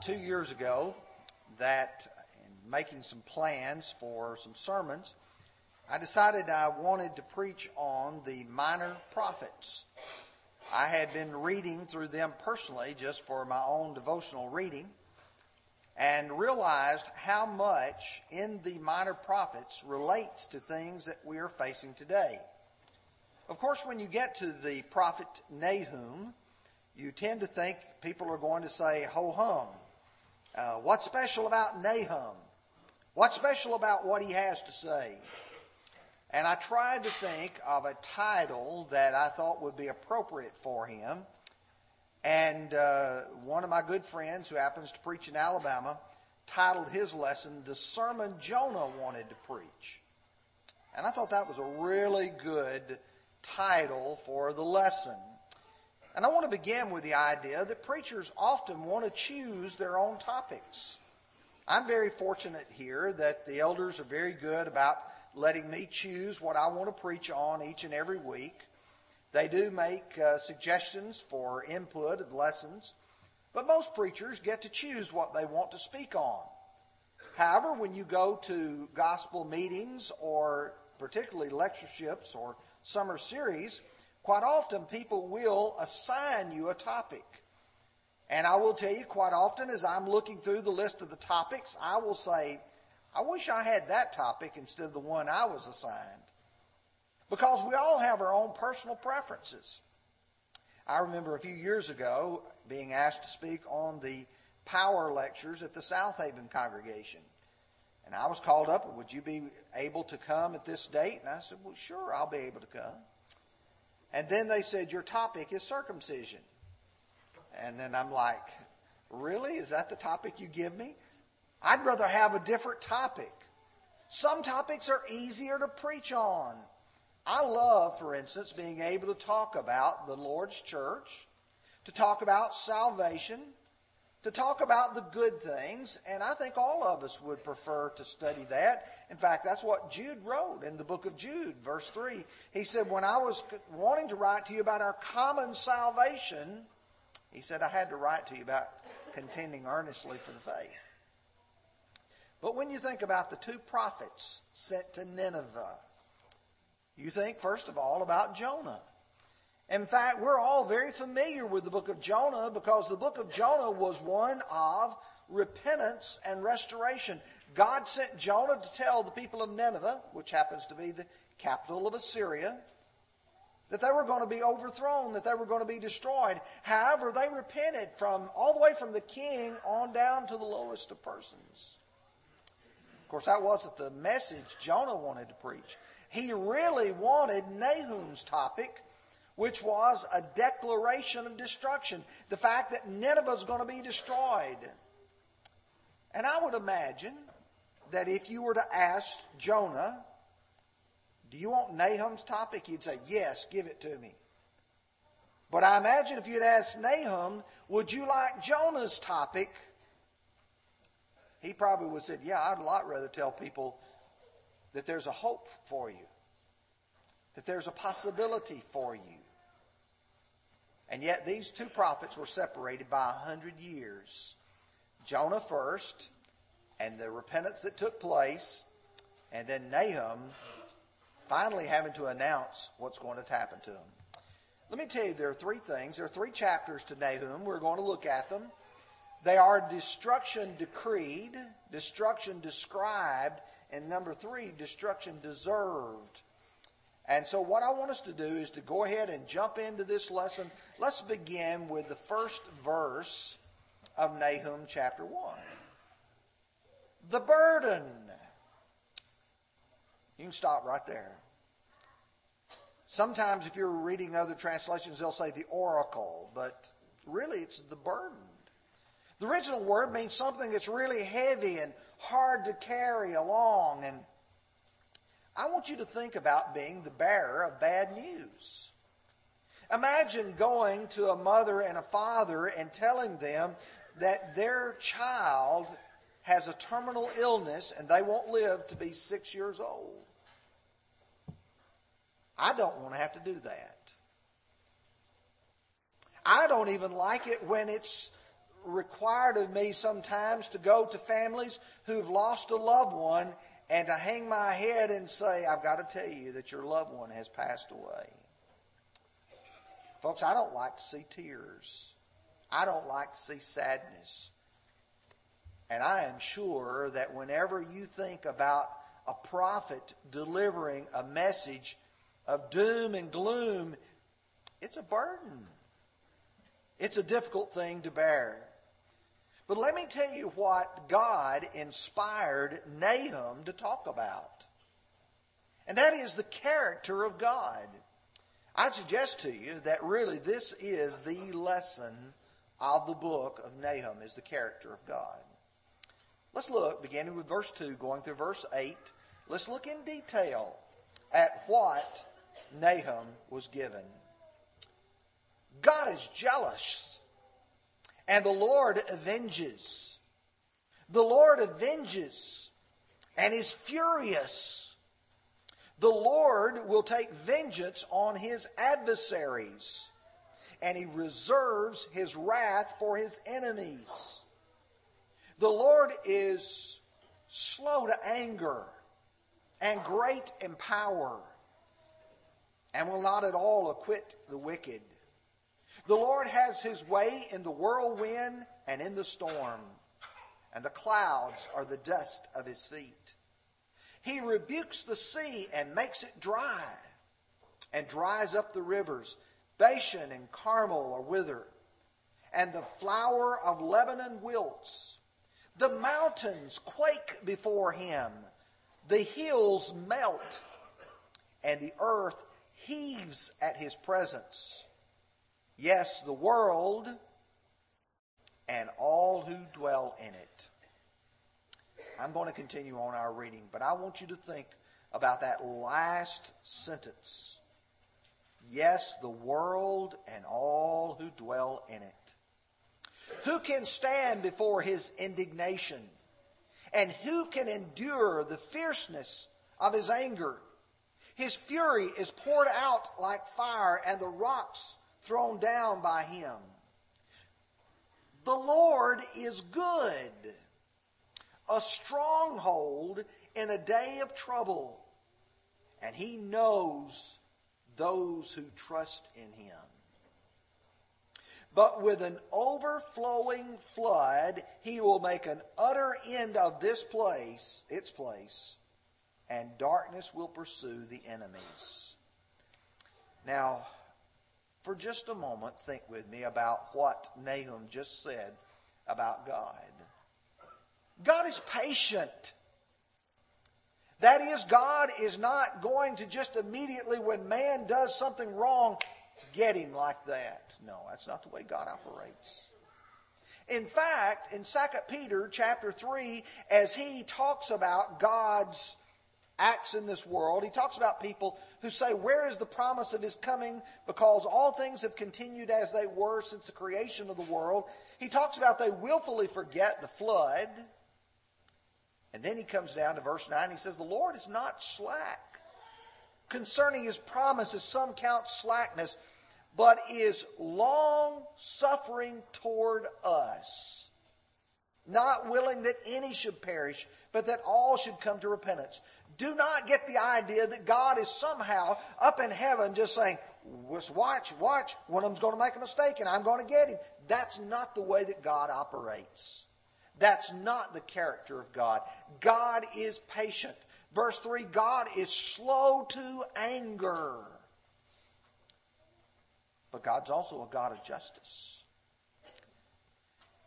two years ago that, in making some plans for some sermons, I decided I wanted to preach on the minor prophets. I had been reading through them personally just for my own devotional reading and realized how much in the minor prophets relates to things that we are facing today. Of course, when you get to the prophet Nahum, you tend to think people are going to say, ho hum. Uh, what's special about Nahum? What's special about what he has to say? And I tried to think of a title that I thought would be appropriate for him. And uh, one of my good friends who happens to preach in Alabama titled his lesson, The Sermon Jonah Wanted to Preach. And I thought that was a really good title for the lesson. And I want to begin with the idea that preachers often want to choose their own topics. I'm very fortunate here that the elders are very good about letting me choose what I want to preach on each and every week. They do make uh, suggestions for input of lessons, but most preachers get to choose what they want to speak on. However, when you go to gospel meetings or particularly lectureships or summer series, quite often people will assign you a topic. And I will tell you quite often as I'm looking through the list of the topics, I will say, I wish I had that topic instead of the one I was assigned. Because we all have our own personal preferences. I remember a few years ago being asked to speak on the power lectures at the Southaven congregation. And I was called up, would you be able to come at this date? And I said, well, sure, I'll be able to come. And then they said, your topic is circumcision. And then I'm like, really? Is that the topic you give me? I'd rather have a different topic. Some topics are easier to preach on. I love, for instance, being able to talk about the Lord's church, to talk about salvation, to talk about the good things, and I think all of us would prefer to study that. In fact, that's what Jude wrote in the book of Jude, verse 3. He said, When I was wanting to write to you about our common salvation, he said, I had to write to you about contending earnestly for the faith. But when you think about the two prophets sent to Nineveh, you think, first of all, about Jonah. In fact, we're all very familiar with the book of Jonah because the book of Jonah was one of repentance and restoration. God sent Jonah to tell the people of Nineveh, which happens to be the capital of Assyria, that they were going to be overthrown, that they were going to be destroyed. However, they repented from all the way from the king on down to the lowest of persons. Of course, that wasn't the message Jonah wanted to preach. He really wanted Nahum's topic, which was a declaration of destruction. The fact that Nineveh is going to be destroyed. And I would imagine that if you were to ask Jonah, do you want Nahum's topic? He'd say, yes, give it to me. But I imagine if you'd asked Nahum, would you like Jonah's topic? he probably would have said, Yeah, I'd a lot rather tell people that there's a hope for you, that there's a possibility for you. And yet these two prophets were separated by a hundred years. Jonah first, and the repentance that took place, and then Nahum finally having to announce what's going to happen to him. Let me tell you, there are three things. There are three chapters to Nahum. We're going to look at them. They are destruction decreed, destruction described, and number three, destruction deserved. And so, what I want us to do is to go ahead and jump into this lesson. Let's begin with the first verse of Nahum chapter 1. The burden. You can stop right there. Sometimes, if you're reading other translations, they'll say the oracle, but really it's the burden. The original word means something that's really heavy and hard to carry along. And I want you to think about being the bearer of bad news. Imagine going to a mother and a father and telling them that their child has a terminal illness and they won't live to be six years old. I don't want to have to do that. I don't even like it when it's required of me sometimes to go to families who've lost a loved one and to hang my head and say, I've got to tell you that your loved one has passed away. Folks, I don't like to see tears. I don't like to see sadness. And I am sure that whenever you think about a prophet delivering a message of doom and gloom, it's a burden. It's a difficult thing to bear. But let me tell you what God inspired Nahum to talk about. And that is the character of God. I'd suggest to you that really this is the lesson of the book of Nahum is the character of God. Let's look, beginning with verse 2, going through verse 8. Let's look in detail at what Nahum was given. God is jealous, and the Lord avenges. The Lord avenges and is furious. The Lord will take vengeance on his adversaries, and he reserves his wrath for his enemies. The Lord is slow to anger and great in power, and will not at all acquit the wicked. The Lord has his way in the whirlwind and in the storm, and the clouds are the dust of his feet. He rebukes the sea and makes it dry, and dries up the rivers. Bashan and Carmel are withered, and the flower of Lebanon wilts. The mountains quake before him, the hills melt, and the earth heaves at his presence. Yes, the world and all who dwell in it. I'm going to continue on our reading, but I want you to think about that last sentence. Yes, the world and all who dwell in it. Who can stand before his indignation? And who can endure the fierceness of his anger? His fury is poured out like fire, and the rocks thrown down by him. The Lord is good, a stronghold in a day of trouble, and he knows those who trust in him. But with an overflowing flood, he will make an utter end of this place, its place, and darkness will pursue the enemies. Now, for just a moment, think with me about what Nahum just said about God. God is patient. That is, God is not going to just immediately, when man does something wrong, get him like that. No, that's not the way God operates. In fact, in 2 Peter chapter 3, as he talks about God's acts in this world, he talks about people who say, Where is the promise of his coming? Because all things have continued as they were since the creation of the world. He talks about they willfully forget the flood. And then he comes down to verse 9. He says, The Lord is not slack concerning his promise, as some count slackness, but is long suffering toward us, not willing that any should perish, but that all should come to repentance. Do not get the idea that God is somehow up in heaven just saying, watch, watch, one of them's going to make a mistake and I'm going to get him. That's not the way that God operates. That's not the character of God. God is patient. Verse 3 God is slow to anger. But God's also a God of justice.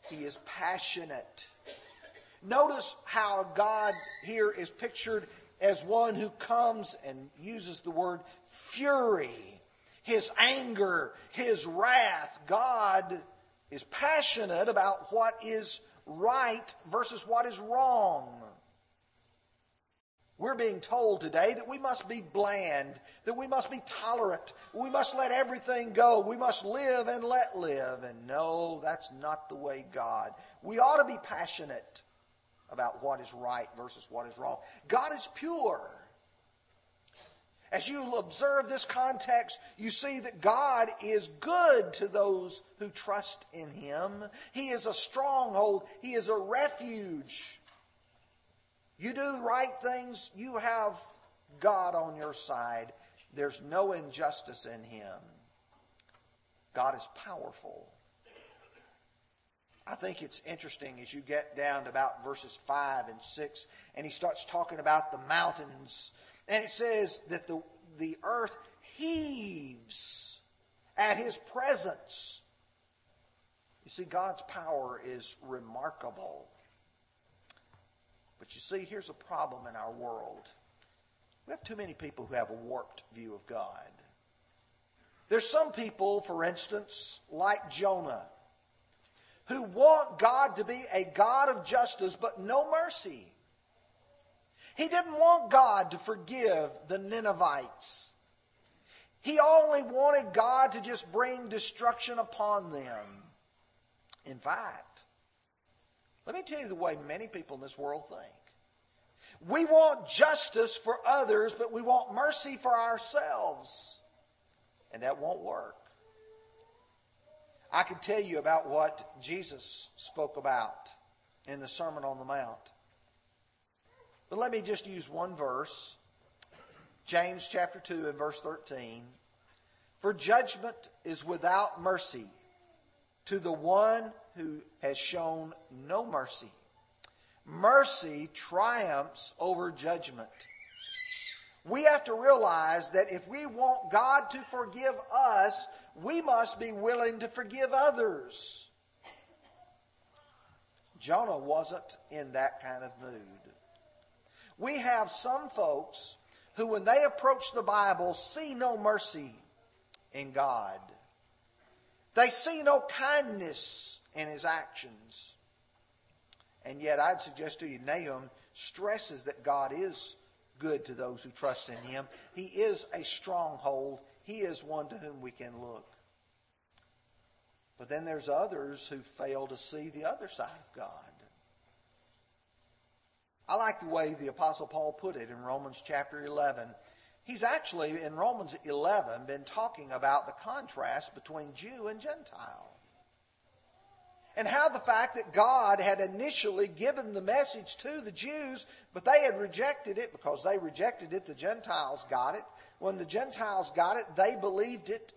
He is passionate. Notice how God here is pictured as one who comes and uses the word fury, his anger, his wrath. God is passionate about what is right versus what is wrong. We're being told today that we must be bland, that we must be tolerant, we must let everything go, we must live and let live. And no, that's not the way God. We ought to be passionate about what is right versus what is wrong. God is pure. As you observe this context, you see that God is good to those who trust in Him. He is a stronghold. He is a refuge. You do right things, you have God on your side. There's no injustice in Him. God is powerful. I think it's interesting as you get down to about verses 5 and 6, and he starts talking about the mountains and it says that the, the earth heaves at his presence. You see, God's power is remarkable. But you see, here's a problem in our world. We have too many people who have a warped view of God. There's some people, for instance, like Jonah, who want God to be a God of justice but no mercy. He didn't want God to forgive the Ninevites. He only wanted God to just bring destruction upon them. In fact, let me tell you the way many people in this world think. We want justice for others, but we want mercy for ourselves. And that won't work. I can tell you about what Jesus spoke about in the Sermon on the Mount. But let me just use one verse James chapter 2 and verse 13. For judgment is without mercy to the one who has shown no mercy. Mercy triumphs over judgment. We have to realize that if we want God to forgive us, we must be willing to forgive others. Jonah wasn't in that kind of mood. We have some folks who, when they approach the Bible, see no mercy in God. They see no kindness in his actions. And yet, I'd suggest to you, Nahum stresses that God is good to those who trust in him. He is a stronghold. He is one to whom we can look. But then there's others who fail to see the other side of God. I like the way the Apostle Paul put it in Romans chapter 11. He's actually, in Romans 11, been talking about the contrast between Jew and Gentile. And how the fact that God had initially given the message to the Jews, but they had rejected it because they rejected it, the Gentiles got it. When the Gentiles got it, they believed it.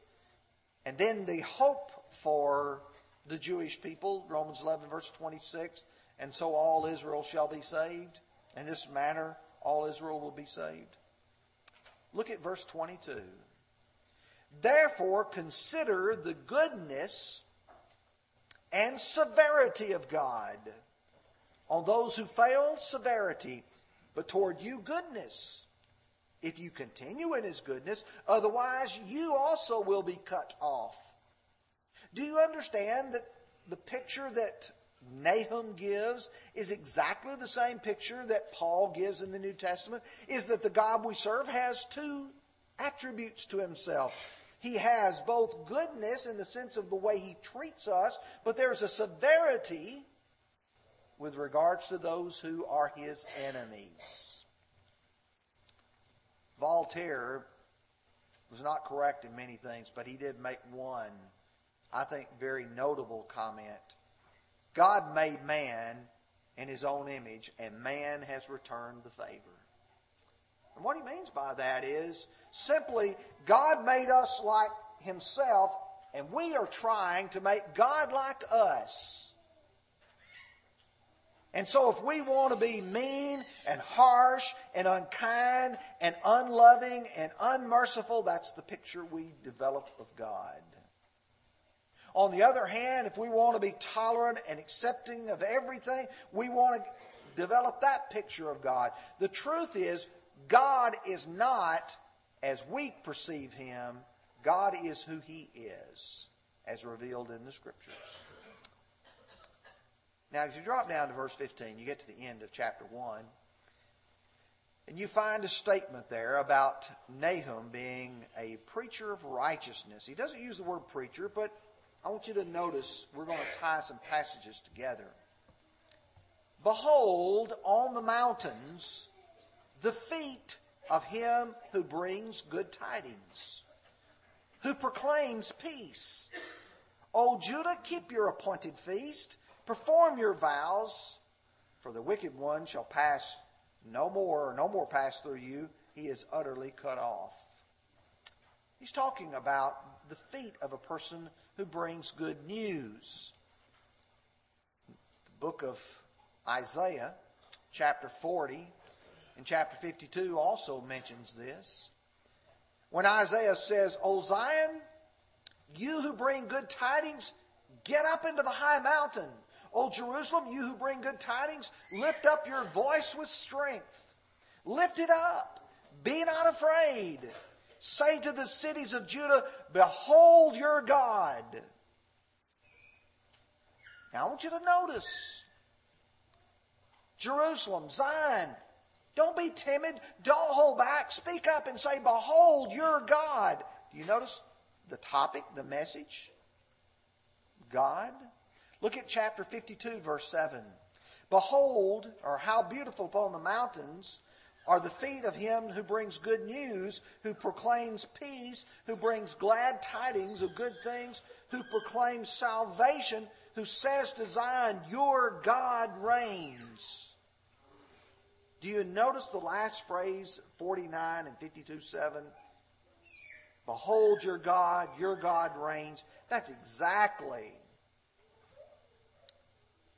And then the hope for the Jewish people, Romans 11, verse 26, and so all Israel shall be saved. In this manner, all Israel will be saved. Look at verse 22. Therefore, consider the goodness and severity of God. On those who fail, severity, but toward you, goodness. If you continue in his goodness, otherwise you also will be cut off. Do you understand that the picture that Nahum gives is exactly the same picture that Paul gives in the New Testament is that the God we serve has two attributes to himself. He has both goodness in the sense of the way he treats us, but there's a severity with regards to those who are his enemies. Voltaire was not correct in many things, but he did make one, I think, very notable comment God made man in his own image, and man has returned the favor. And what he means by that is simply God made us like himself, and we are trying to make God like us. And so, if we want to be mean and harsh and unkind and unloving and unmerciful, that's the picture we develop of God. On the other hand, if we want to be tolerant and accepting of everything, we want to develop that picture of God. The truth is, God is not as we perceive Him, God is who He is, as revealed in the Scriptures. Now, if you drop down to verse 15, you get to the end of chapter 1. And you find a statement there about Nahum being a preacher of righteousness. He doesn't use the word preacher, but I want you to notice we're going to tie some passages together. Behold, on the mountains, the feet of him who brings good tidings, who proclaims peace. O Judah, keep your appointed feast, perform your vows, for the wicked one shall pass no more, no more pass through you. He is utterly cut off. He's talking about the feet of a person who brings good news. The book of Isaiah, chapter 40 and chapter 52 also mentions this. When Isaiah says, O Zion, you who bring good tidings, get up into the high mountain. O Jerusalem, you who bring good tidings, lift up your voice with strength. Lift it up. Be not afraid. Say to the cities of Judah, Behold your God. Now I want you to notice Jerusalem, Zion, don't be timid. Don't hold back. Speak up and say, Behold your God. Do you notice the topic, the message? God. Look at chapter 52, verse 7. Behold, or how beautiful upon the mountains are the feet of him who brings good news, who proclaims peace, who brings glad tidings of good things, who proclaims salvation, who says to Zion, Your God reigns. Do you notice the last phrase, 49 and 52 7? Behold your God, your God reigns. That's exactly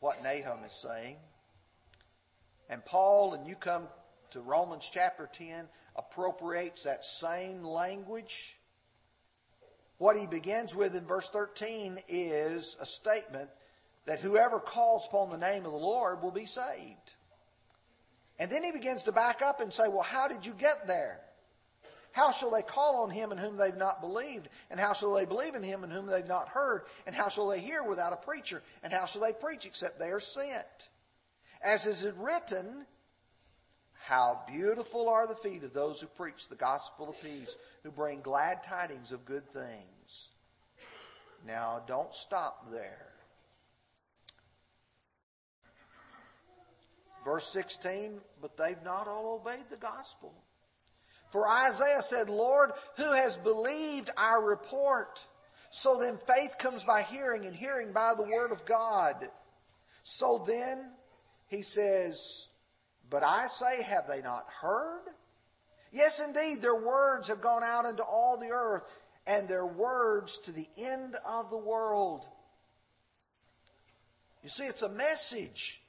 what Nahum is saying. And Paul, and you come to Romans chapter 10 appropriates that same language. What he begins with in verse 13 is a statement that whoever calls upon the name of the Lord will be saved. And then he begins to back up and say, Well, how did you get there? How shall they call on him in whom they've not believed? And how shall they believe in him in whom they've not heard? And how shall they hear without a preacher? And how shall they preach except they are sent? As is it written, how beautiful are the feet of those who preach the gospel of peace, who bring glad tidings of good things. Now, don't stop there. Verse 16, but they've not all obeyed the gospel. For Isaiah said, Lord, who has believed our report? So then faith comes by hearing, and hearing by the word of God. So then, he says, but I say, have they not heard? Yes, indeed, their words have gone out into all the earth, and their words to the end of the world. You see, it's a message.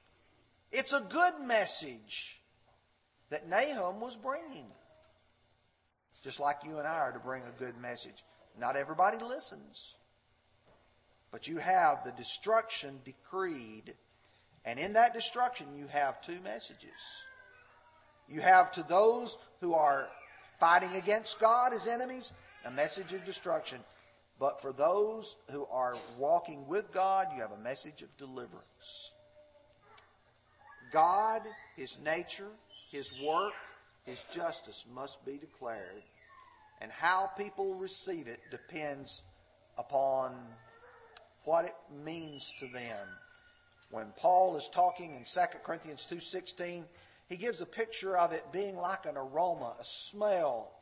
It's a good message that Nahum was bringing. Just like you and I are to bring a good message. Not everybody listens. But you have the destruction decreed and in that destruction, you have two messages. You have to those who are fighting against God as enemies, a message of destruction. But for those who are walking with God, you have a message of deliverance. God, His nature, His work, His justice must be declared. And how people receive it depends upon what it means to them when Paul is talking in 2 Corinthians 2:16, he gives a picture of it being like an aroma, a smell.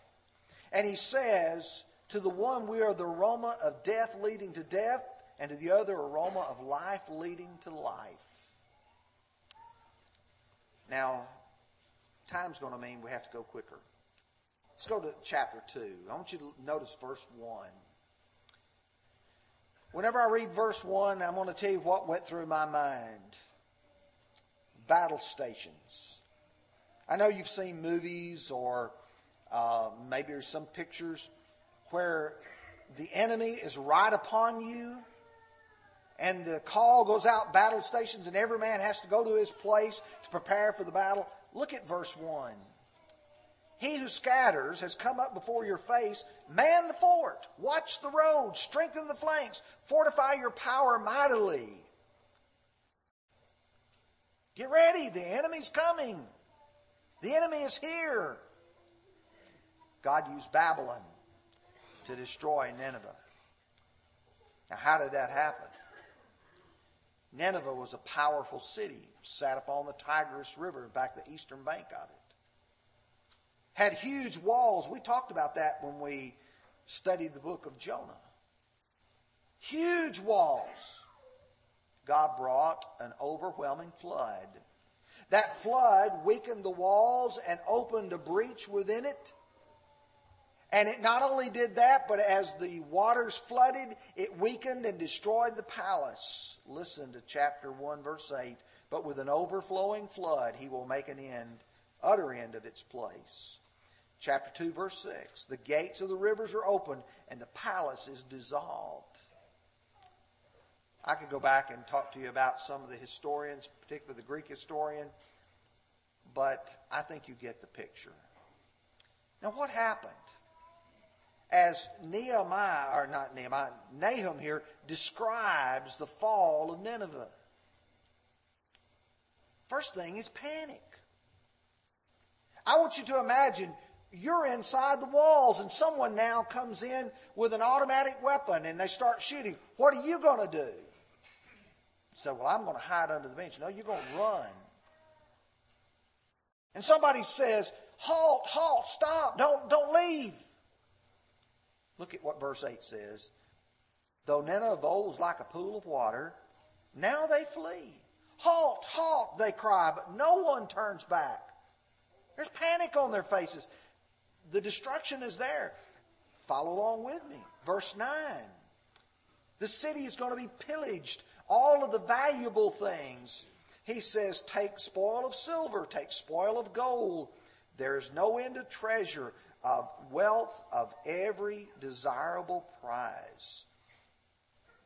And he says, to the one we are the aroma of death leading to death, and to the other aroma of life leading to life. Now, time's going to mean we have to go quicker. Let's go to chapter 2. I want you to notice verse 1. Whenever I read verse 1, I'm going to tell you what went through my mind. Battle stations. I know you've seen movies or uh, maybe there's some pictures where the enemy is right upon you and the call goes out battle stations and every man has to go to his place to prepare for the battle. Look at verse 1. He who scatters has come up before your face. Man the fort. Watch the road. Strengthen the flanks. Fortify your power mightily. Get ready. The enemy's coming. The enemy is here. God used Babylon to destroy Nineveh. Now, how did that happen? Nineveh was a powerful city, sat upon the Tigris River, back the eastern bank of it had huge walls. We talked about that when we studied the book of Jonah. Huge walls. God brought an overwhelming flood. That flood weakened the walls and opened a breach within it. And it not only did that, but as the waters flooded, it weakened and destroyed the palace. Listen to chapter 1, verse 8. But with an overflowing flood, he will make an end, utter end of its place. Chapter 2, verse 6. The gates of the rivers are opened, and the palace is dissolved. I could go back and talk to you about some of the historians, particularly the Greek historian, but I think you get the picture. Now, what happened? As Nehemiah, or not Nehemiah, Nahum here describes the fall of Nineveh. First thing is panic. I want you to imagine you're inside the walls and someone now comes in with an automatic weapon and they start shooting. What are you going to do? So, well, I'm going to hide under the bench. No, you're going to run. And somebody says, halt, halt, stop, don't, don't leave. Look at what verse 8 says. Though Nineveh of old was like a pool of water, now they flee. Halt, halt, they cry, but no one turns back. There's panic on their faces. The destruction is there. Follow along with me. Verse 9. The city is going to be pillaged. All of the valuable things. He says, take spoil of silver, take spoil of gold. There is no end of treasure, of wealth, of every desirable prize.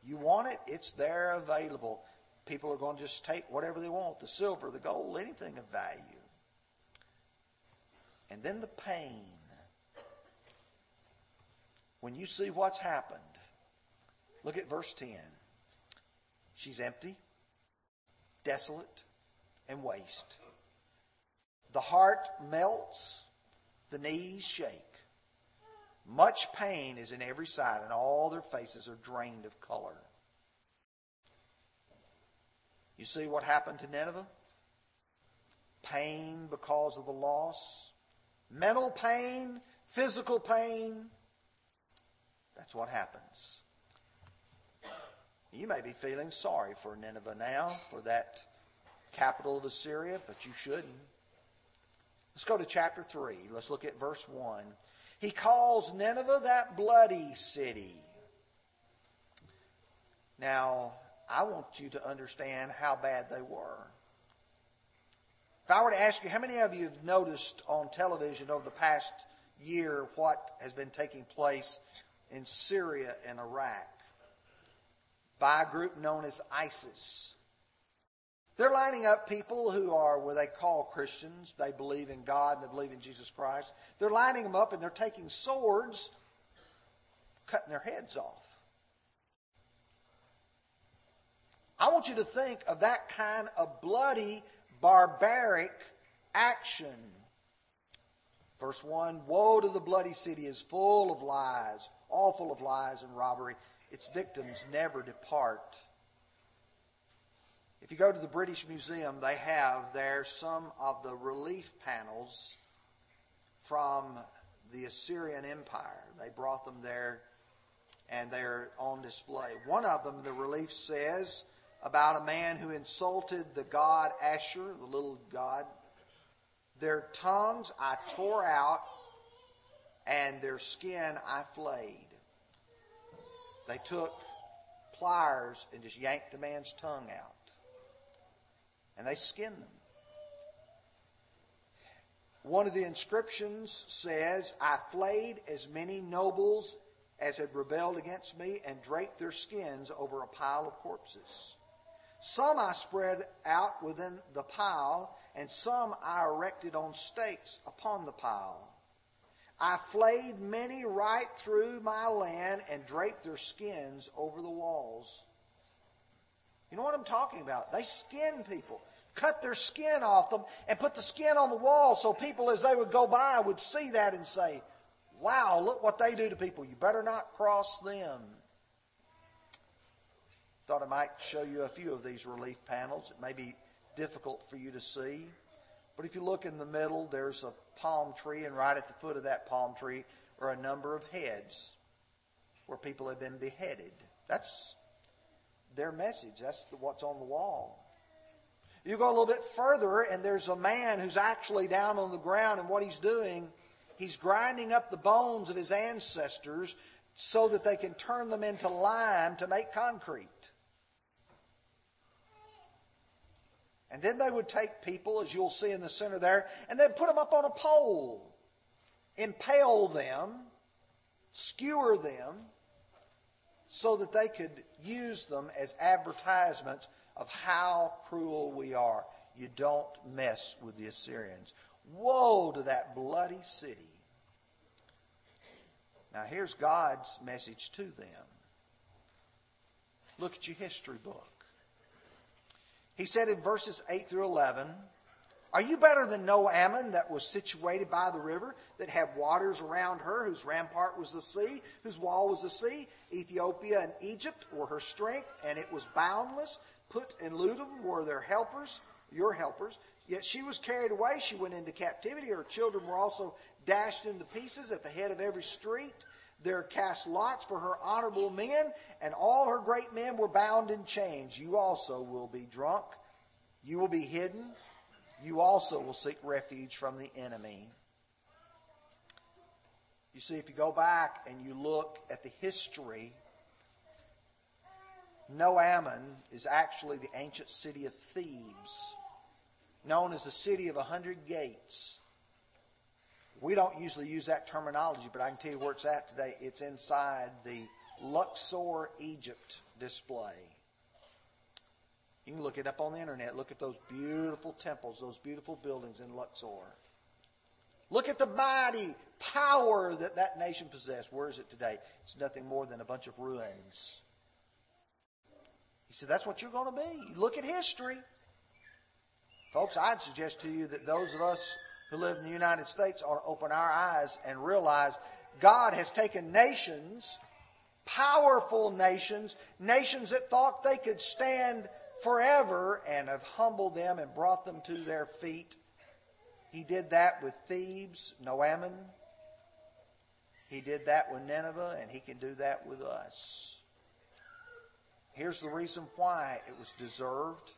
You want it, it's there available. People are going to just take whatever they want the silver, the gold, anything of value. And then the pain. When you see what's happened, look at verse 10. She's empty, desolate, and waste. The heart melts, the knees shake. Much pain is in every side, and all their faces are drained of color. You see what happened to Nineveh? Pain because of the loss, mental pain, physical pain. That's what happens. You may be feeling sorry for Nineveh now, for that capital of Assyria, but you shouldn't. Let's go to chapter 3. Let's look at verse 1. He calls Nineveh that bloody city. Now, I want you to understand how bad they were. If I were to ask you, how many of you have noticed on television over the past year what has been taking place in Syria and Iraq by a group known as ISIS? They're lining up people who are what they call Christians. They believe in God and they believe in Jesus Christ. They're lining them up and they're taking swords, cutting their heads off. I want you to think of that kind of bloody, barbaric action. Verse 1 Woe to the bloody city is full of lies, all full of lies and robbery. Its victims never depart. If you go to the British Museum, they have there some of the relief panels from the Assyrian Empire. They brought them there and they're on display. One of them, the relief says, about a man who insulted the god Ashur, the little god. Their tongues I tore out, and their skin I flayed. They took pliers and just yanked the man's tongue out. And they skinned them. One of the inscriptions says, I flayed as many nobles as had rebelled against me and draped their skins over a pile of corpses. Some I spread out within the pile, and some I erected on stakes upon the pile. I flayed many right through my land and draped their skins over the walls. You know what I'm talking about? They skin people, cut their skin off them, and put the skin on the wall so people, as they would go by, would see that and say, Wow, look what they do to people. You better not cross them. Thought I might show you a few of these relief panels. It may be difficult for you to see. But if you look in the middle, there's a palm tree, and right at the foot of that palm tree are a number of heads where people have been beheaded. That's their message. That's the, what's on the wall. You go a little bit further, and there's a man who's actually down on the ground, and what he's doing, he's grinding up the bones of his ancestors so that they can turn them into lime to make concrete. And then they would take people, as you'll see in the center there, and they'd put them up on a pole, impale them, skewer them, so that they could use them as advertisements of how cruel we are. You don't mess with the Assyrians. Woe to that bloody city. Now, here's God's message to them. Look at your history book. He said in verses 8 through 11, Are you better than No Amon that was situated by the river, that had waters around her, whose rampart was the sea, whose wall was the sea? Ethiopia and Egypt were her strength, and it was boundless. Put and Ludim were their helpers, your helpers. Yet she was carried away. She went into captivity. Her children were also dashed into pieces at the head of every street. There cast lots for her honorable men, and all her great men were bound in chains. You also will be drunk. You will be hidden. You also will seek refuge from the enemy. You see, if you go back and you look at the history, No Amon is actually the ancient city of Thebes, known as the city of a hundred gates. We don't usually use that terminology, but I can tell you where it's at today. It's inside the Luxor, Egypt display. You can look it up on the internet. Look at those beautiful temples, those beautiful buildings in Luxor. Look at the mighty power that that nation possessed. Where is it today? It's nothing more than a bunch of ruins. He said, That's what you're going to be. Look at history. Folks, I'd suggest to you that those of us who live in the United States ought to open our eyes and realize God has taken nations, powerful nations, nations that thought they could stand forever, and have humbled them and brought them to their feet. He did that with Thebes, No Amon. He did that with Nineveh, and he can do that with us. Here's the reason why it was deserved.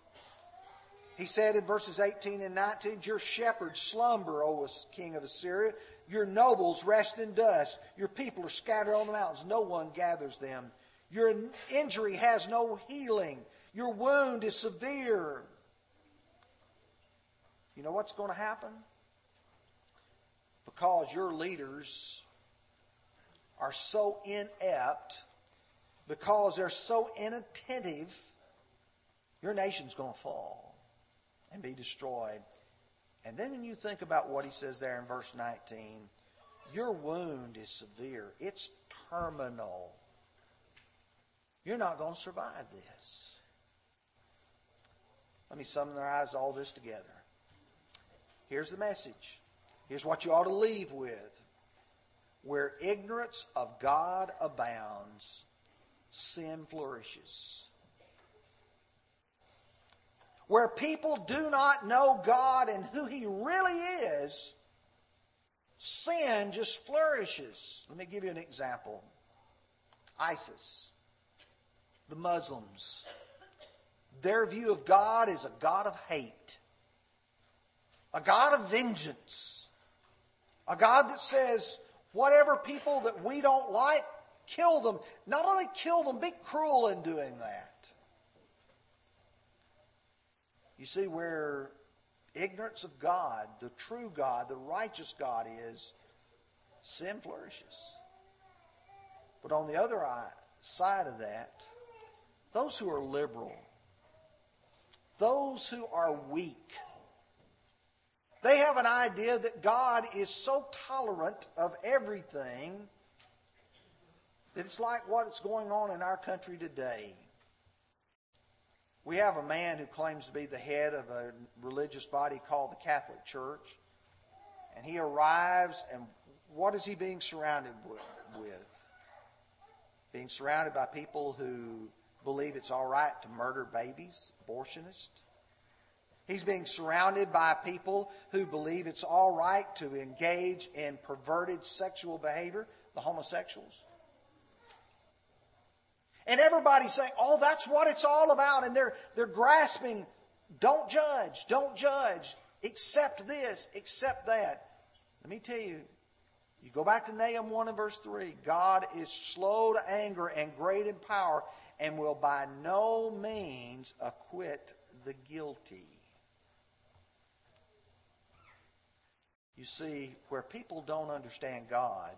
He said in verses 18 and 19, Your shepherds slumber, O king of Assyria. Your nobles rest in dust. Your people are scattered on the mountains. No one gathers them. Your injury has no healing. Your wound is severe. You know what's going to happen? Because your leaders are so inept, because they're so inattentive, your nation's going to fall and be destroyed. And then when you think about what he says there in verse 19, your wound is severe, it's terminal. You're not going to survive this. Let me summarize all this together. Here's the message. Here's what you ought to leave with. Where ignorance of God abounds, sin flourishes. Where people do not know God and who He really is, sin just flourishes. Let me give you an example ISIS, the Muslims. Their view of God is a God of hate, a God of vengeance, a God that says, whatever people that we don't like, kill them. Not only kill them, be cruel in doing that. You see, where ignorance of God, the true God, the righteous God is, sin flourishes. But on the other side of that, those who are liberal, those who are weak, they have an idea that God is so tolerant of everything it's like what's going on in our country today. We have a man who claims to be the head of a religious body called the Catholic Church. And he arrives, and what is he being surrounded with? Being surrounded by people who believe it's all right to murder babies, abortionists. He's being surrounded by people who believe it's all right to engage in perverted sexual behavior, the homosexuals. And everybody's saying, oh, that's what it's all about. And they're, they're grasping, don't judge, don't judge, accept this, accept that. Let me tell you, you go back to Nahum 1 and verse 3. God is slow to anger and great in power and will by no means acquit the guilty. You see, where people don't understand God,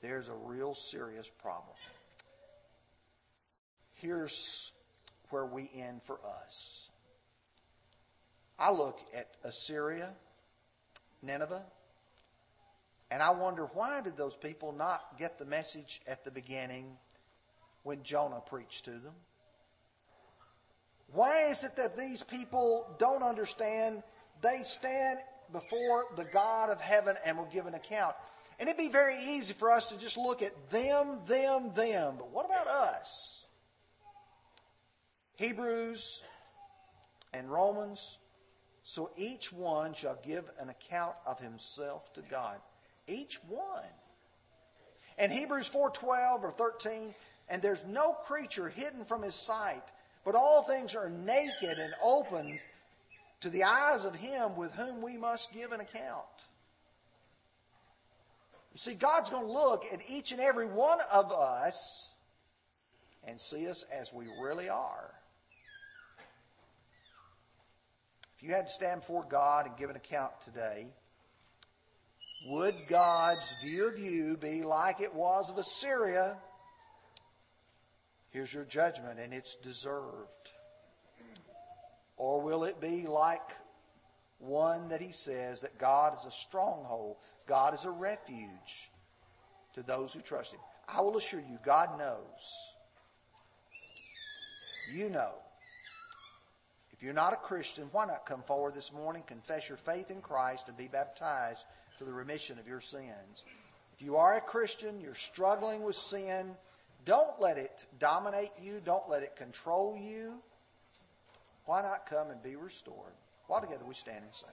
there's a real serious problem. Here's where we end for us. I look at Assyria, Nineveh, and I wonder why did those people not get the message at the beginning when Jonah preached to them? Why is it that these people don't understand they stand before the God of heaven and will give an account? And it'd be very easy for us to just look at them, them, them. But what about us? Hebrews and Romans. So each one shall give an account of himself to God. Each one. And Hebrews 4:12 or 13, and there's no creature hidden from his sight, but all things are naked and open to the eyes of him with whom we must give an account. You see, God's going to look at each and every one of us and see us as we really are. If you had to stand before God and give an account today, would God's view of you be like it was of Assyria? Here's your judgment, and it's deserved. Or will it be like one that he says that God is a stronghold, God is a refuge to those who trust him? I will assure you, God knows. You know. If you're not a Christian, why not come forward this morning, confess your faith in Christ, and be baptized for the remission of your sins? If you are a Christian, you're struggling with sin, don't let it dominate you, don't let it control you. Why not come and be restored? While together we stand and sing.